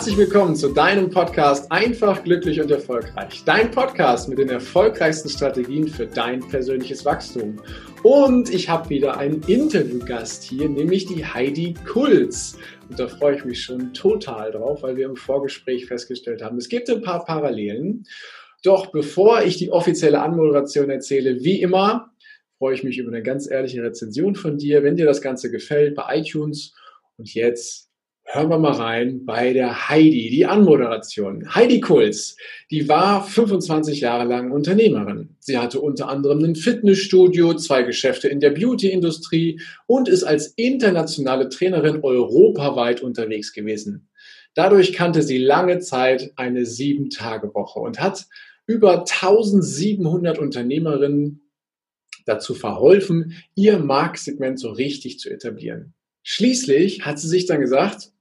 Herzlich willkommen zu deinem Podcast Einfach, glücklich und erfolgreich. Dein Podcast mit den erfolgreichsten Strategien für dein persönliches Wachstum. Und ich habe wieder einen Interviewgast hier, nämlich die Heidi Kulz. Und da freue ich mich schon total drauf, weil wir im Vorgespräch festgestellt haben, es gibt ein paar Parallelen. Doch bevor ich die offizielle Anmoderation erzähle, wie immer, freue ich mich über eine ganz ehrliche Rezension von dir, wenn dir das Ganze gefällt, bei iTunes. Und jetzt hören wir mal rein bei der Heidi, die Anmoderation. Heidi Kulz, die war 25 Jahre lang Unternehmerin. Sie hatte unter anderem ein Fitnessstudio, zwei Geschäfte in der Beauty-Industrie und ist als internationale Trainerin europaweit unterwegs gewesen. Dadurch kannte sie lange Zeit eine Sieben-Tage-Woche und hat über 1700 Unternehmerinnen dazu verholfen, ihr Marktsegment so richtig zu etablieren. Schließlich hat sie sich dann gesagt,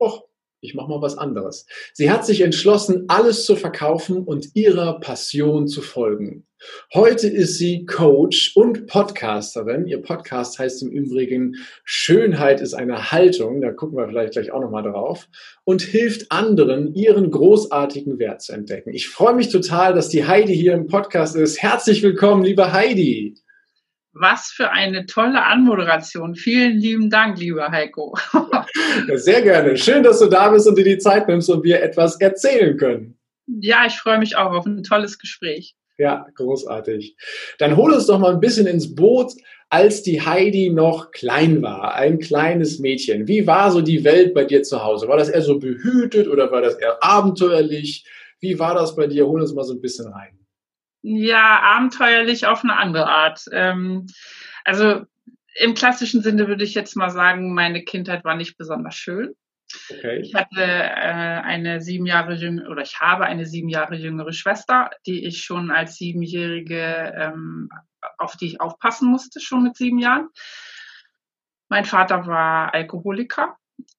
Och, ich mache mal was anderes. Sie hat sich entschlossen, alles zu verkaufen und ihrer Passion zu folgen. Heute ist sie Coach und Podcasterin. Ihr Podcast heißt im Übrigen Schönheit ist eine Haltung. Da gucken wir vielleicht gleich auch nochmal drauf. Und hilft anderen, ihren großartigen Wert zu entdecken. Ich freue mich total, dass die Heidi hier im Podcast ist. Herzlich willkommen, liebe Heidi. Was für eine tolle Anmoderation. Vielen lieben Dank, lieber Heiko. Sehr gerne. Schön, dass du da bist und dir die Zeit nimmst und wir etwas erzählen können. Ja, ich freue mich auch auf ein tolles Gespräch. Ja, großartig. Dann hol uns doch mal ein bisschen ins Boot, als die Heidi noch klein war, ein kleines Mädchen. Wie war so die Welt bei dir zu Hause? War das eher so behütet oder war das eher abenteuerlich? Wie war das bei dir? Hol uns mal so ein bisschen rein. Ja, abenteuerlich auf eine andere Art. Ähm, also im klassischen Sinne würde ich jetzt mal sagen, meine Kindheit war nicht besonders schön. Okay. Ich hatte äh, eine sieben Jahre jüngere, oder ich habe eine sieben Jahre jüngere Schwester, die ich schon als Siebenjährige, ähm, auf die ich aufpassen musste, schon mit sieben Jahren. Mein Vater war Alkoholiker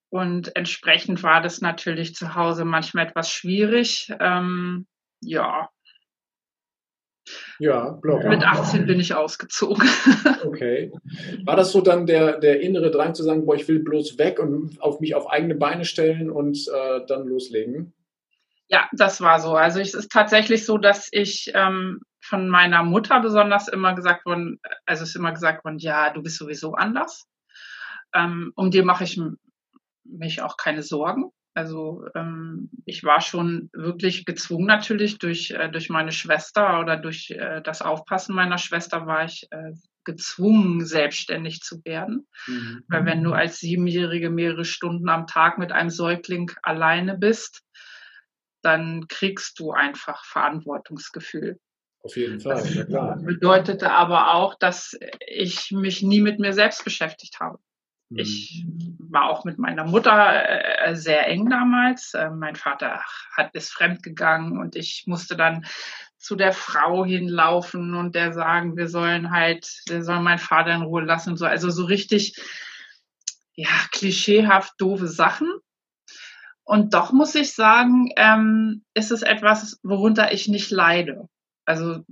und entsprechend war das natürlich zu Hause manchmal etwas schwierig. Ähm, ja, ja, Blogger. Mit 18 bin ich ausgezogen. Okay. War das so dann der, der innere Drang zu sagen, boah, ich will bloß weg und auf mich auf eigene Beine stellen und äh, dann loslegen? Ja, das war so. Also es ist tatsächlich so, dass ich ähm, von meiner Mutter besonders immer gesagt worden, also es ist immer gesagt worden, ja, du bist sowieso anders. Ähm, um dir mache ich mich auch keine Sorgen. Also ähm, ich war schon wirklich gezwungen natürlich durch, äh, durch meine Schwester oder durch äh, das Aufpassen meiner Schwester war ich äh, gezwungen, selbstständig zu werden. Mhm. Weil wenn du als Siebenjährige mehrere Stunden am Tag mit einem Säugling alleine bist, dann kriegst du einfach Verantwortungsgefühl. Auf jeden Fall, das ja klar. Bedeutete aber auch, dass ich mich nie mit mir selbst beschäftigt habe. Ich mhm. war auch mit meiner Mutter äh, sehr eng damals. Äh, mein Vater hat ist fremdgegangen und ich musste dann zu der Frau hinlaufen und der sagen, wir sollen halt, der soll meinen Vater in Ruhe lassen und so. Also so richtig, ja, klischeehaft doofe Sachen. Und doch muss ich sagen, ähm, ist es etwas, worunter ich nicht leide. Also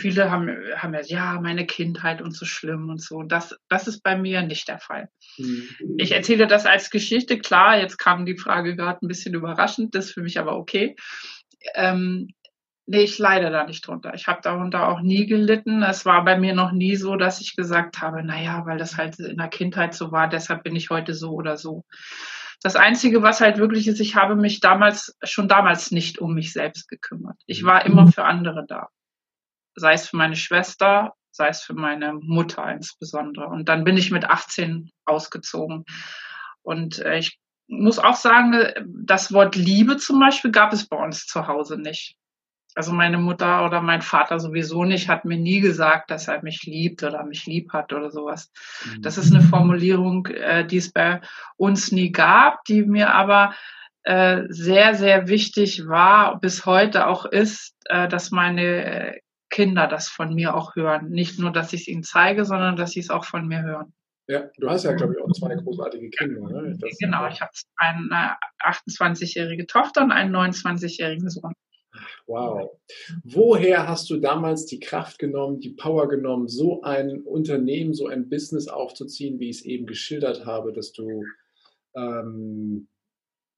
viele haben, haben ja, ja, meine Kindheit und so schlimm und so. Das, das ist bei mir nicht der Fall. Mhm. Ich erzähle das als Geschichte, klar, jetzt kam die Frage gerade ein bisschen überraschend, das ist für mich aber okay. Ähm, nee, ich leide da nicht drunter. Ich habe darunter auch nie gelitten. Es war bei mir noch nie so, dass ich gesagt habe, naja, weil das halt in der Kindheit so war, deshalb bin ich heute so oder so. Das Einzige, was halt wirklich ist, ich habe mich damals, schon damals nicht um mich selbst gekümmert. Ich war immer für andere da. Sei es für meine Schwester, sei es für meine Mutter insbesondere. Und dann bin ich mit 18 ausgezogen. Und äh, ich muss auch sagen, das Wort Liebe zum Beispiel gab es bei uns zu Hause nicht. Also meine Mutter oder mein Vater sowieso nicht, hat mir nie gesagt, dass er mich liebt oder mich lieb hat oder sowas. Mhm. Das ist eine Formulierung, äh, die es bei uns nie gab, die mir aber äh, sehr, sehr wichtig war, bis heute auch ist, äh, dass meine Kinder das von mir auch hören. Nicht nur, dass ich es ihnen zeige, sondern dass sie es auch von mir hören. Ja, du hast ja, glaube ich, auch zwei großartige Kinder. Ne? Das genau, ich habe eine 28-jährige Tochter und einen 29-jährigen Sohn. Wow. Woher hast du damals die Kraft genommen, die Power genommen, so ein Unternehmen, so ein Business aufzuziehen, wie ich es eben geschildert habe, dass du ähm,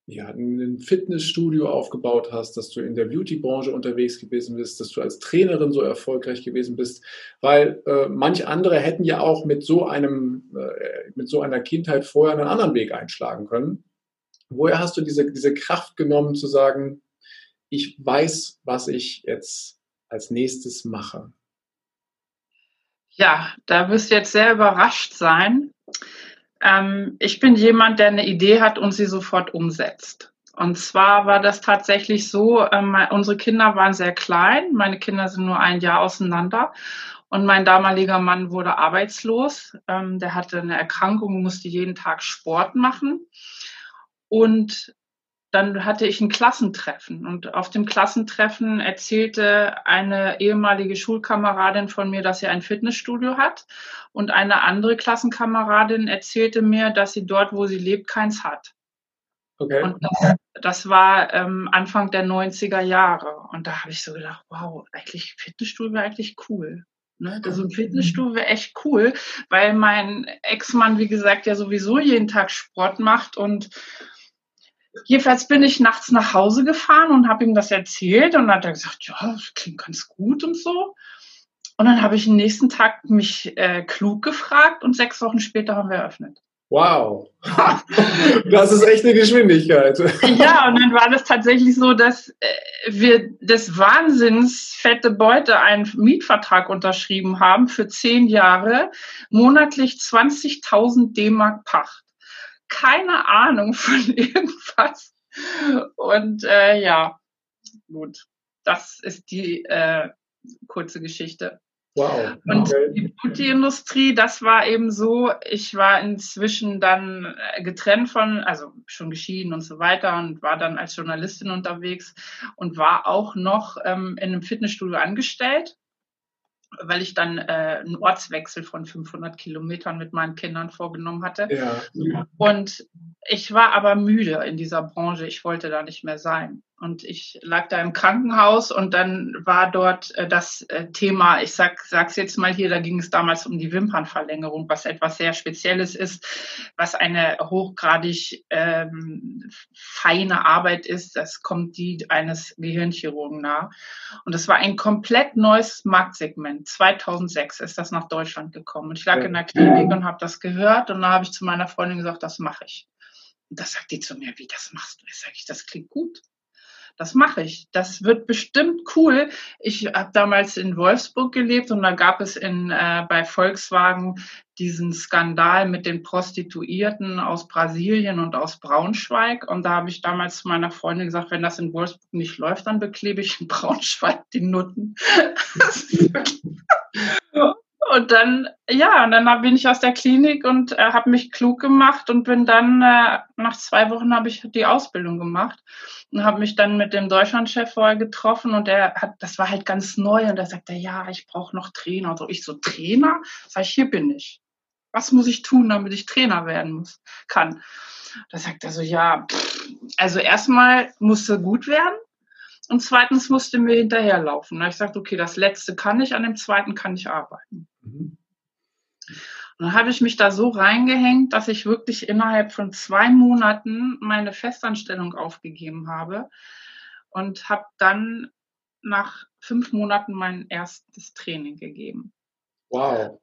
ja, ein Fitnessstudio aufgebaut hast, dass du in der Beauty-Branche unterwegs gewesen bist, dass du als Trainerin so erfolgreich gewesen bist, weil äh, manche andere hätten ja auch mit so einem, äh, mit so einer Kindheit vorher einen anderen Weg einschlagen können. Woher hast du diese, diese Kraft genommen zu sagen, ich weiß, was ich jetzt als nächstes mache? Ja, da wirst du jetzt sehr überrascht sein. Ähm, ich bin jemand, der eine Idee hat und sie sofort umsetzt. Und zwar war das tatsächlich so, ähm, unsere Kinder waren sehr klein, meine Kinder sind nur ein Jahr auseinander und mein damaliger Mann wurde arbeitslos. Ähm, der hatte eine Erkrankung, musste jeden Tag Sport machen. Und dann hatte ich ein Klassentreffen und auf dem Klassentreffen erzählte eine ehemalige Schulkameradin von mir, dass sie ein Fitnessstudio hat und eine andere Klassenkameradin erzählte mir, dass sie dort, wo sie lebt, keins hat. Okay. Und das, das war ähm, Anfang der 90er Jahre und da habe ich so gedacht, wow, eigentlich Fitnessstudio wäre eigentlich cool. Ne? So ein Fitnessstudio wäre echt cool, weil mein Ex-Mann, wie gesagt, ja sowieso jeden Tag Sport macht und Jedenfalls bin ich nachts nach Hause gefahren und habe ihm das erzählt und dann hat er gesagt, ja, das klingt ganz gut und so. Und dann habe ich den nächsten Tag mich äh, klug gefragt und sechs Wochen später haben wir eröffnet. Wow, das ist echt eine Geschwindigkeit. Ja, und dann war das tatsächlich so, dass äh, wir des Wahnsinns fette Beute einen Mietvertrag unterschrieben haben für zehn Jahre, monatlich 20.000 D-Mark Pacht keine Ahnung von irgendwas. Und äh, ja, gut, das ist die äh, kurze Geschichte. Wow. Und okay. die Beauty-Industrie, das war eben so, ich war inzwischen dann äh, getrennt von, also schon geschieden und so weiter und war dann als Journalistin unterwegs und war auch noch ähm, in einem Fitnessstudio angestellt weil ich dann äh, einen Ortswechsel von 500 Kilometern mit meinen Kindern vorgenommen hatte. Ja. Und ich war aber müde in dieser Branche. Ich wollte da nicht mehr sein. Und ich lag da im Krankenhaus und dann war dort äh, das äh, Thema, ich sag, sag's jetzt mal hier, da ging es damals um die Wimpernverlängerung, was etwas sehr Spezielles ist, was eine hochgradig ähm, feine Arbeit ist. Das kommt die eines Gehirnchirurgen nah. Und das war ein komplett neues Marktsegment. 2006 ist das nach Deutschland gekommen. Und ich lag in der Klinik und habe das gehört und da habe ich zu meiner Freundin gesagt, das mache ich. Und da sagt die zu mir, wie das machst du? Ich sage ich, das klingt gut das mache ich. Das wird bestimmt cool. Ich habe damals in Wolfsburg gelebt und da gab es in, äh, bei Volkswagen diesen Skandal mit den Prostituierten aus Brasilien und aus Braunschweig. Und da habe ich damals zu meiner Freundin gesagt, wenn das in Wolfsburg nicht läuft, dann beklebe ich in Braunschweig die Nutten. Und dann, ja, und dann bin ich aus der Klinik und äh, habe mich klug gemacht und bin dann, äh, nach zwei Wochen habe ich die Ausbildung gemacht und habe mich dann mit dem Deutschlandchef vorher getroffen und er hat, das war halt ganz neu und er sagte, ja, ich brauche noch Trainer. Und so, ich so, Trainer? Sag ich, hier bin ich. Was muss ich tun, damit ich Trainer werden muss, kann? Da sagt er so, ja, also erstmal musste gut werden und zweitens musste mir hinterherlaufen. Ich sagte, okay, das letzte kann ich, an dem zweiten kann ich arbeiten. Und dann habe ich mich da so reingehängt, dass ich wirklich innerhalb von zwei Monaten meine Festanstellung aufgegeben habe und habe dann nach fünf Monaten mein erstes Training gegeben. Wow.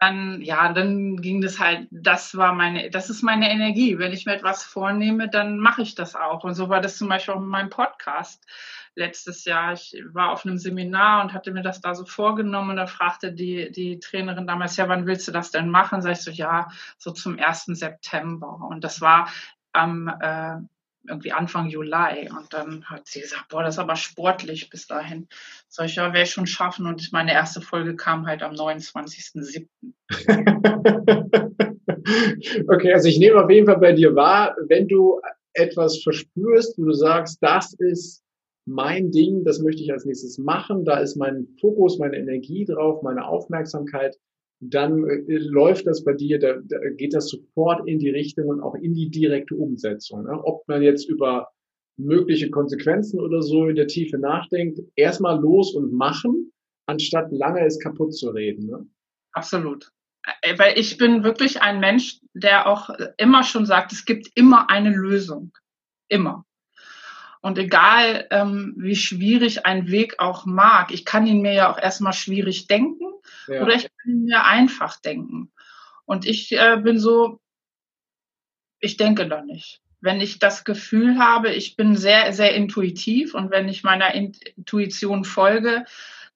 Dann, ja, dann ging das halt, das war meine, das ist meine Energie. Wenn ich mir etwas vornehme, dann mache ich das auch. Und so war das zum Beispiel auch in meinem Podcast letztes Jahr. Ich war auf einem Seminar und hatte mir das da so vorgenommen da fragte die, die Trainerin damals, ja, wann willst du das denn machen? Sag ich so, ja, so zum 1. September. Und das war am äh, irgendwie Anfang Juli. Und dann hat sie gesagt, boah, das ist aber sportlich bis dahin. Sag ich, ja, werde ich schon schaffen. Und meine erste Folge kam halt am 29.07. okay, also ich nehme auf jeden Fall bei dir wahr, wenn du etwas verspürst, wo du sagst, das ist mein Ding, das möchte ich als nächstes machen, da ist mein Fokus, meine Energie drauf, meine Aufmerksamkeit, dann äh, läuft das bei dir, da, da geht das sofort in die Richtung und auch in die direkte Umsetzung. Ne? Ob man jetzt über mögliche Konsequenzen oder so in der Tiefe nachdenkt, erstmal los und machen, anstatt lange es kaputt zu reden. Ne? Absolut. Äh, weil ich bin wirklich ein Mensch, der auch immer schon sagt, es gibt immer eine Lösung. Immer. Und egal, ähm, wie schwierig ein Weg auch mag, ich kann ihn mir ja auch erstmal schwierig denken ja. oder ich kann ihn mir einfach denken. Und ich äh, bin so, ich denke da nicht. Wenn ich das Gefühl habe, ich bin sehr, sehr intuitiv und wenn ich meiner Intuition folge,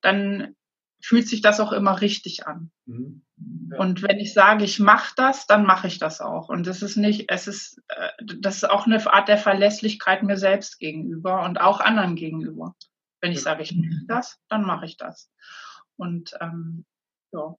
dann fühlt sich das auch immer richtig an. Mhm. Ja. Und wenn ich sage, ich mache das, dann mache ich das auch. Und das ist nicht, es ist, äh, das ist auch eine Art der Verlässlichkeit mir selbst gegenüber und auch anderen gegenüber. Wenn ich sage, ich mache das, dann mache ich das. Und ähm, ja,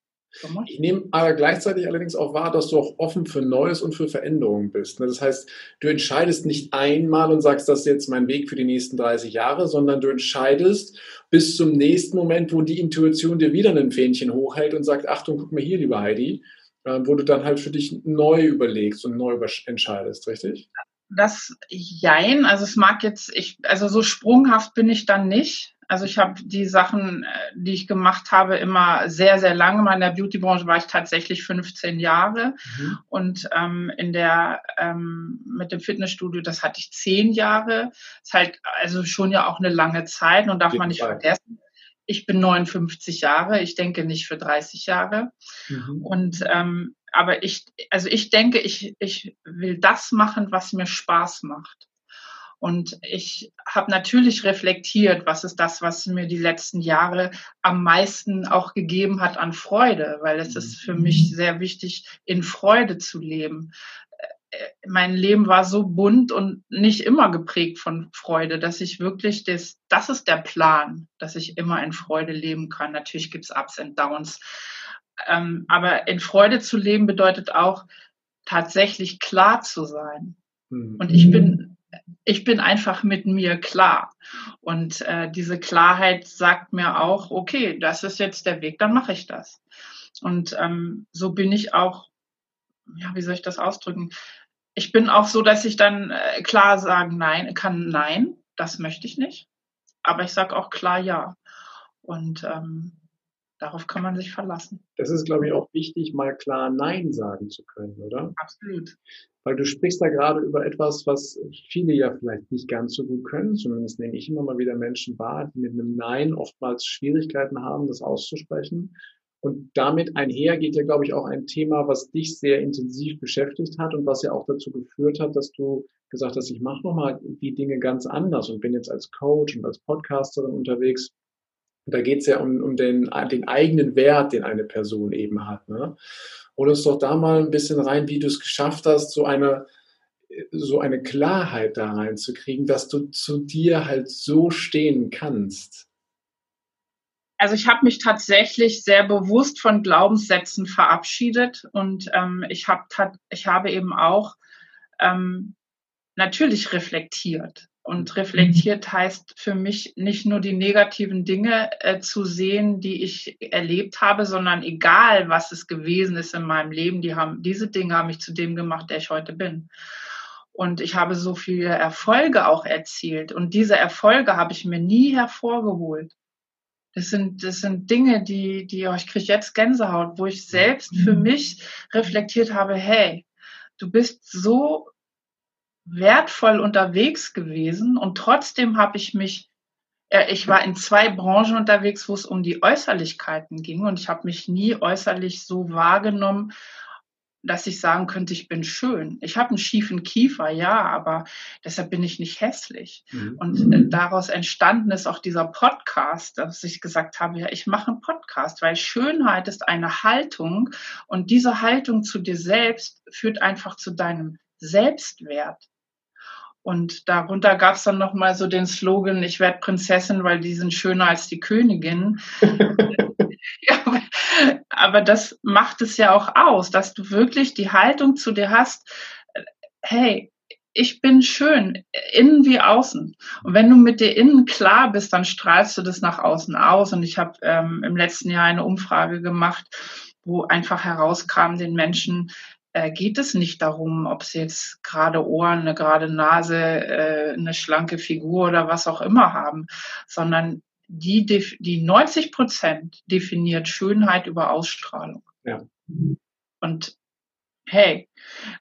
ich nehme aber gleichzeitig allerdings auch wahr, dass du auch offen für Neues und für Veränderungen bist. Ne? Das heißt, du entscheidest nicht einmal und sagst, das ist jetzt mein Weg für die nächsten 30 Jahre, sondern du entscheidest bis zum nächsten Moment, wo die Intuition dir wieder ein Fähnchen hochhält und sagt, Achtung, guck mal hier, lieber Heidi, äh, wo du dann halt für dich neu überlegst und neu entscheidest, richtig? Das Jein, also es mag jetzt, ich, also so sprunghaft bin ich dann nicht. Also ich habe die Sachen, äh, die ich gemacht habe, immer sehr, sehr lange. In meiner Beautybranche war ich tatsächlich 15 Jahre mhm. und ähm, in der ähm, mit dem Fitnessstudio, das hatte ich zehn Jahre. Das ist halt also schon ja auch eine lange Zeit und darf man nicht vergessen. Ich bin 59 Jahre, ich denke nicht für 30 Jahre. Mhm. Und ähm, aber ich, also ich denke, ich, ich will das machen, was mir Spaß macht. Und ich habe natürlich reflektiert, was ist das, was mir die letzten Jahre am meisten auch gegeben hat an Freude, weil es ist für mich mhm. sehr wichtig, in Freude zu leben. Äh, mein Leben war so bunt und nicht immer geprägt von Freude, dass ich wirklich das, das ist der Plan, dass ich immer in Freude leben kann. Natürlich gibt es Ups und Downs. Ähm, aber in Freude zu leben bedeutet auch, tatsächlich klar zu sein. Mhm. Und ich bin ich bin einfach mit mir klar. Und äh, diese Klarheit sagt mir auch, okay, das ist jetzt der Weg, dann mache ich das. Und ähm, so bin ich auch, ja, wie soll ich das ausdrücken? Ich bin auch so, dass ich dann äh, klar sagen nein, kann nein, das möchte ich nicht. Aber ich sage auch klar ja. Und ähm, darauf kann man sich verlassen. Das ist, glaube ich, auch wichtig, mal klar Nein sagen zu können, oder? Absolut. Weil du sprichst da gerade über etwas, was viele ja vielleicht nicht ganz so gut können. Zumindest nehme ich immer mal wieder Menschen wahr, die mit einem Nein oftmals Schwierigkeiten haben, das auszusprechen. Und damit einher geht ja, glaube ich, auch ein Thema, was dich sehr intensiv beschäftigt hat und was ja auch dazu geführt hat, dass du gesagt hast, ich mache nochmal die Dinge ganz anders und bin jetzt als Coach und als Podcasterin unterwegs. Da geht es ja um, um den, den eigenen Wert, den eine Person eben hat. Ne? Hol uns doch da mal ein bisschen rein, wie du es geschafft hast, so eine, so eine Klarheit da reinzukriegen, dass du zu dir halt so stehen kannst. Also ich habe mich tatsächlich sehr bewusst von Glaubenssätzen verabschiedet und ähm, ich, hab, ich habe eben auch ähm, natürlich reflektiert. Und mhm. reflektiert heißt für mich nicht nur die negativen Dinge äh, zu sehen, die ich erlebt habe, sondern egal, was es gewesen ist in meinem Leben, die haben, diese Dinge haben mich zu dem gemacht, der ich heute bin. Und ich habe so viele Erfolge auch erzielt. Und diese Erfolge habe ich mir nie hervorgeholt. Das sind, das sind Dinge, die, die, oh, ich kriege jetzt Gänsehaut, wo ich selbst für mhm. mich reflektiert habe, hey, du bist so wertvoll unterwegs gewesen und trotzdem habe ich mich, äh, ich war in zwei Branchen unterwegs, wo es um die Äußerlichkeiten ging und ich habe mich nie äußerlich so wahrgenommen, dass ich sagen könnte, ich bin schön. Ich habe einen schiefen Kiefer, ja, aber deshalb bin ich nicht hässlich. Mhm. Und äh, daraus entstanden ist auch dieser Podcast, dass ich gesagt habe, ja, ich mache einen Podcast, weil Schönheit ist eine Haltung und diese Haltung zu dir selbst führt einfach zu deinem Selbstwert. Und darunter gab es dann nochmal so den Slogan, ich werde Prinzessin, weil die sind schöner als die Königin. ja, aber das macht es ja auch aus, dass du wirklich die Haltung zu dir hast, hey, ich bin schön, innen wie außen. Und wenn du mit dir innen klar bist, dann strahlst du das nach außen aus. Und ich habe ähm, im letzten Jahr eine Umfrage gemacht, wo einfach herauskam, den Menschen äh, geht es nicht darum, ob sie jetzt gerade Ohren, eine gerade Nase, äh, eine schlanke Figur oder was auch immer haben, sondern die, die 90 Prozent definiert Schönheit über Ausstrahlung. Ja. Und hey,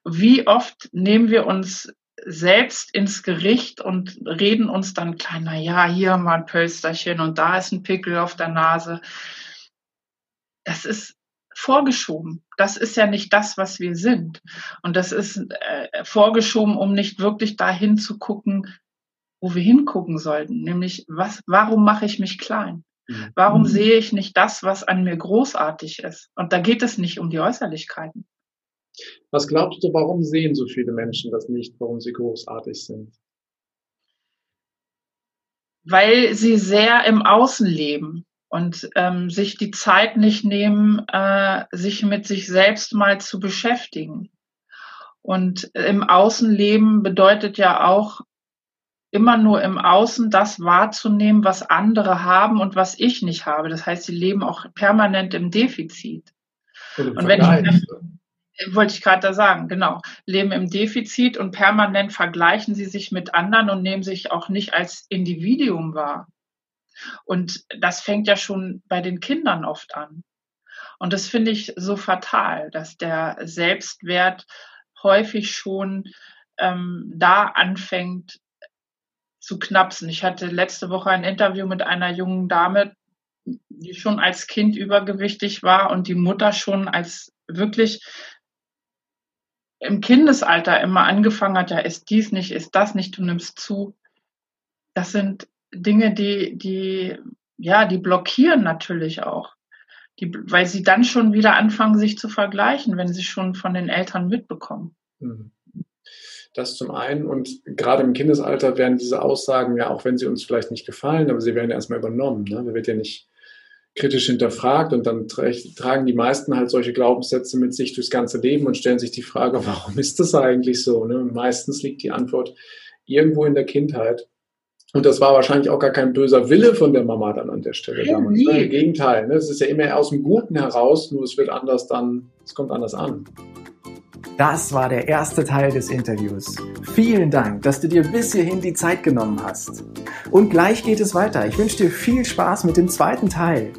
wie oft nehmen wir uns selbst ins Gericht und reden uns dann klein, na ja, hier mal ein Pölsterchen und da ist ein Pickel auf der Nase. Das ist vorgeschoben. Das ist ja nicht das, was wir sind. Und das ist äh, vorgeschoben, um nicht wirklich dahin zu gucken, wo wir hingucken sollten. Nämlich, was, warum mache ich mich klein? Mhm. Warum mhm. sehe ich nicht das, was an mir großartig ist? Und da geht es nicht um die Äußerlichkeiten. Was glaubst du, warum sehen so viele Menschen das nicht, warum sie großartig sind? Weil sie sehr im Außen leben und ähm, sich die Zeit nicht nehmen, äh, sich mit sich selbst mal zu beschäftigen. Und im Außenleben bedeutet ja auch immer nur im Außen das wahrzunehmen, was andere haben und was ich nicht habe. Das heißt, sie leben auch permanent im Defizit. Und wenn ich, wollte ich gerade da sagen, genau, leben im Defizit und permanent vergleichen sie sich mit anderen und nehmen sich auch nicht als Individuum wahr. Und das fängt ja schon bei den Kindern oft an. Und das finde ich so fatal, dass der Selbstwert häufig schon ähm, da anfängt zu knapsen. Ich hatte letzte Woche ein Interview mit einer jungen Dame, die schon als Kind übergewichtig war und die Mutter schon als wirklich im Kindesalter immer angefangen hat, ja, ist dies nicht, ist das nicht, du nimmst zu. Das sind Dinge, die, die, ja, die blockieren natürlich auch. Die, weil sie dann schon wieder anfangen, sich zu vergleichen, wenn sie schon von den Eltern mitbekommen. Mhm. Das zum einen. Und gerade im Kindesalter werden diese Aussagen ja, auch wenn sie uns vielleicht nicht gefallen, aber sie werden erstmal übernommen. Ne? Da wird ja nicht kritisch hinterfragt und dann tragen die meisten halt solche Glaubenssätze mit sich durchs ganze Leben und stellen sich die Frage, warum ist das eigentlich so? Ne? meistens liegt die Antwort irgendwo in der Kindheit. Und das war wahrscheinlich auch gar kein böser Wille von der Mama dann an der Stelle ja, damals. Ne? Im Gegenteil, ne? es ist ja immer aus dem Guten heraus, nur es wird anders dann, es kommt anders an. Das war der erste Teil des Interviews. Vielen Dank, dass du dir bis hierhin die Zeit genommen hast. Und gleich geht es weiter. Ich wünsche dir viel Spaß mit dem zweiten Teil.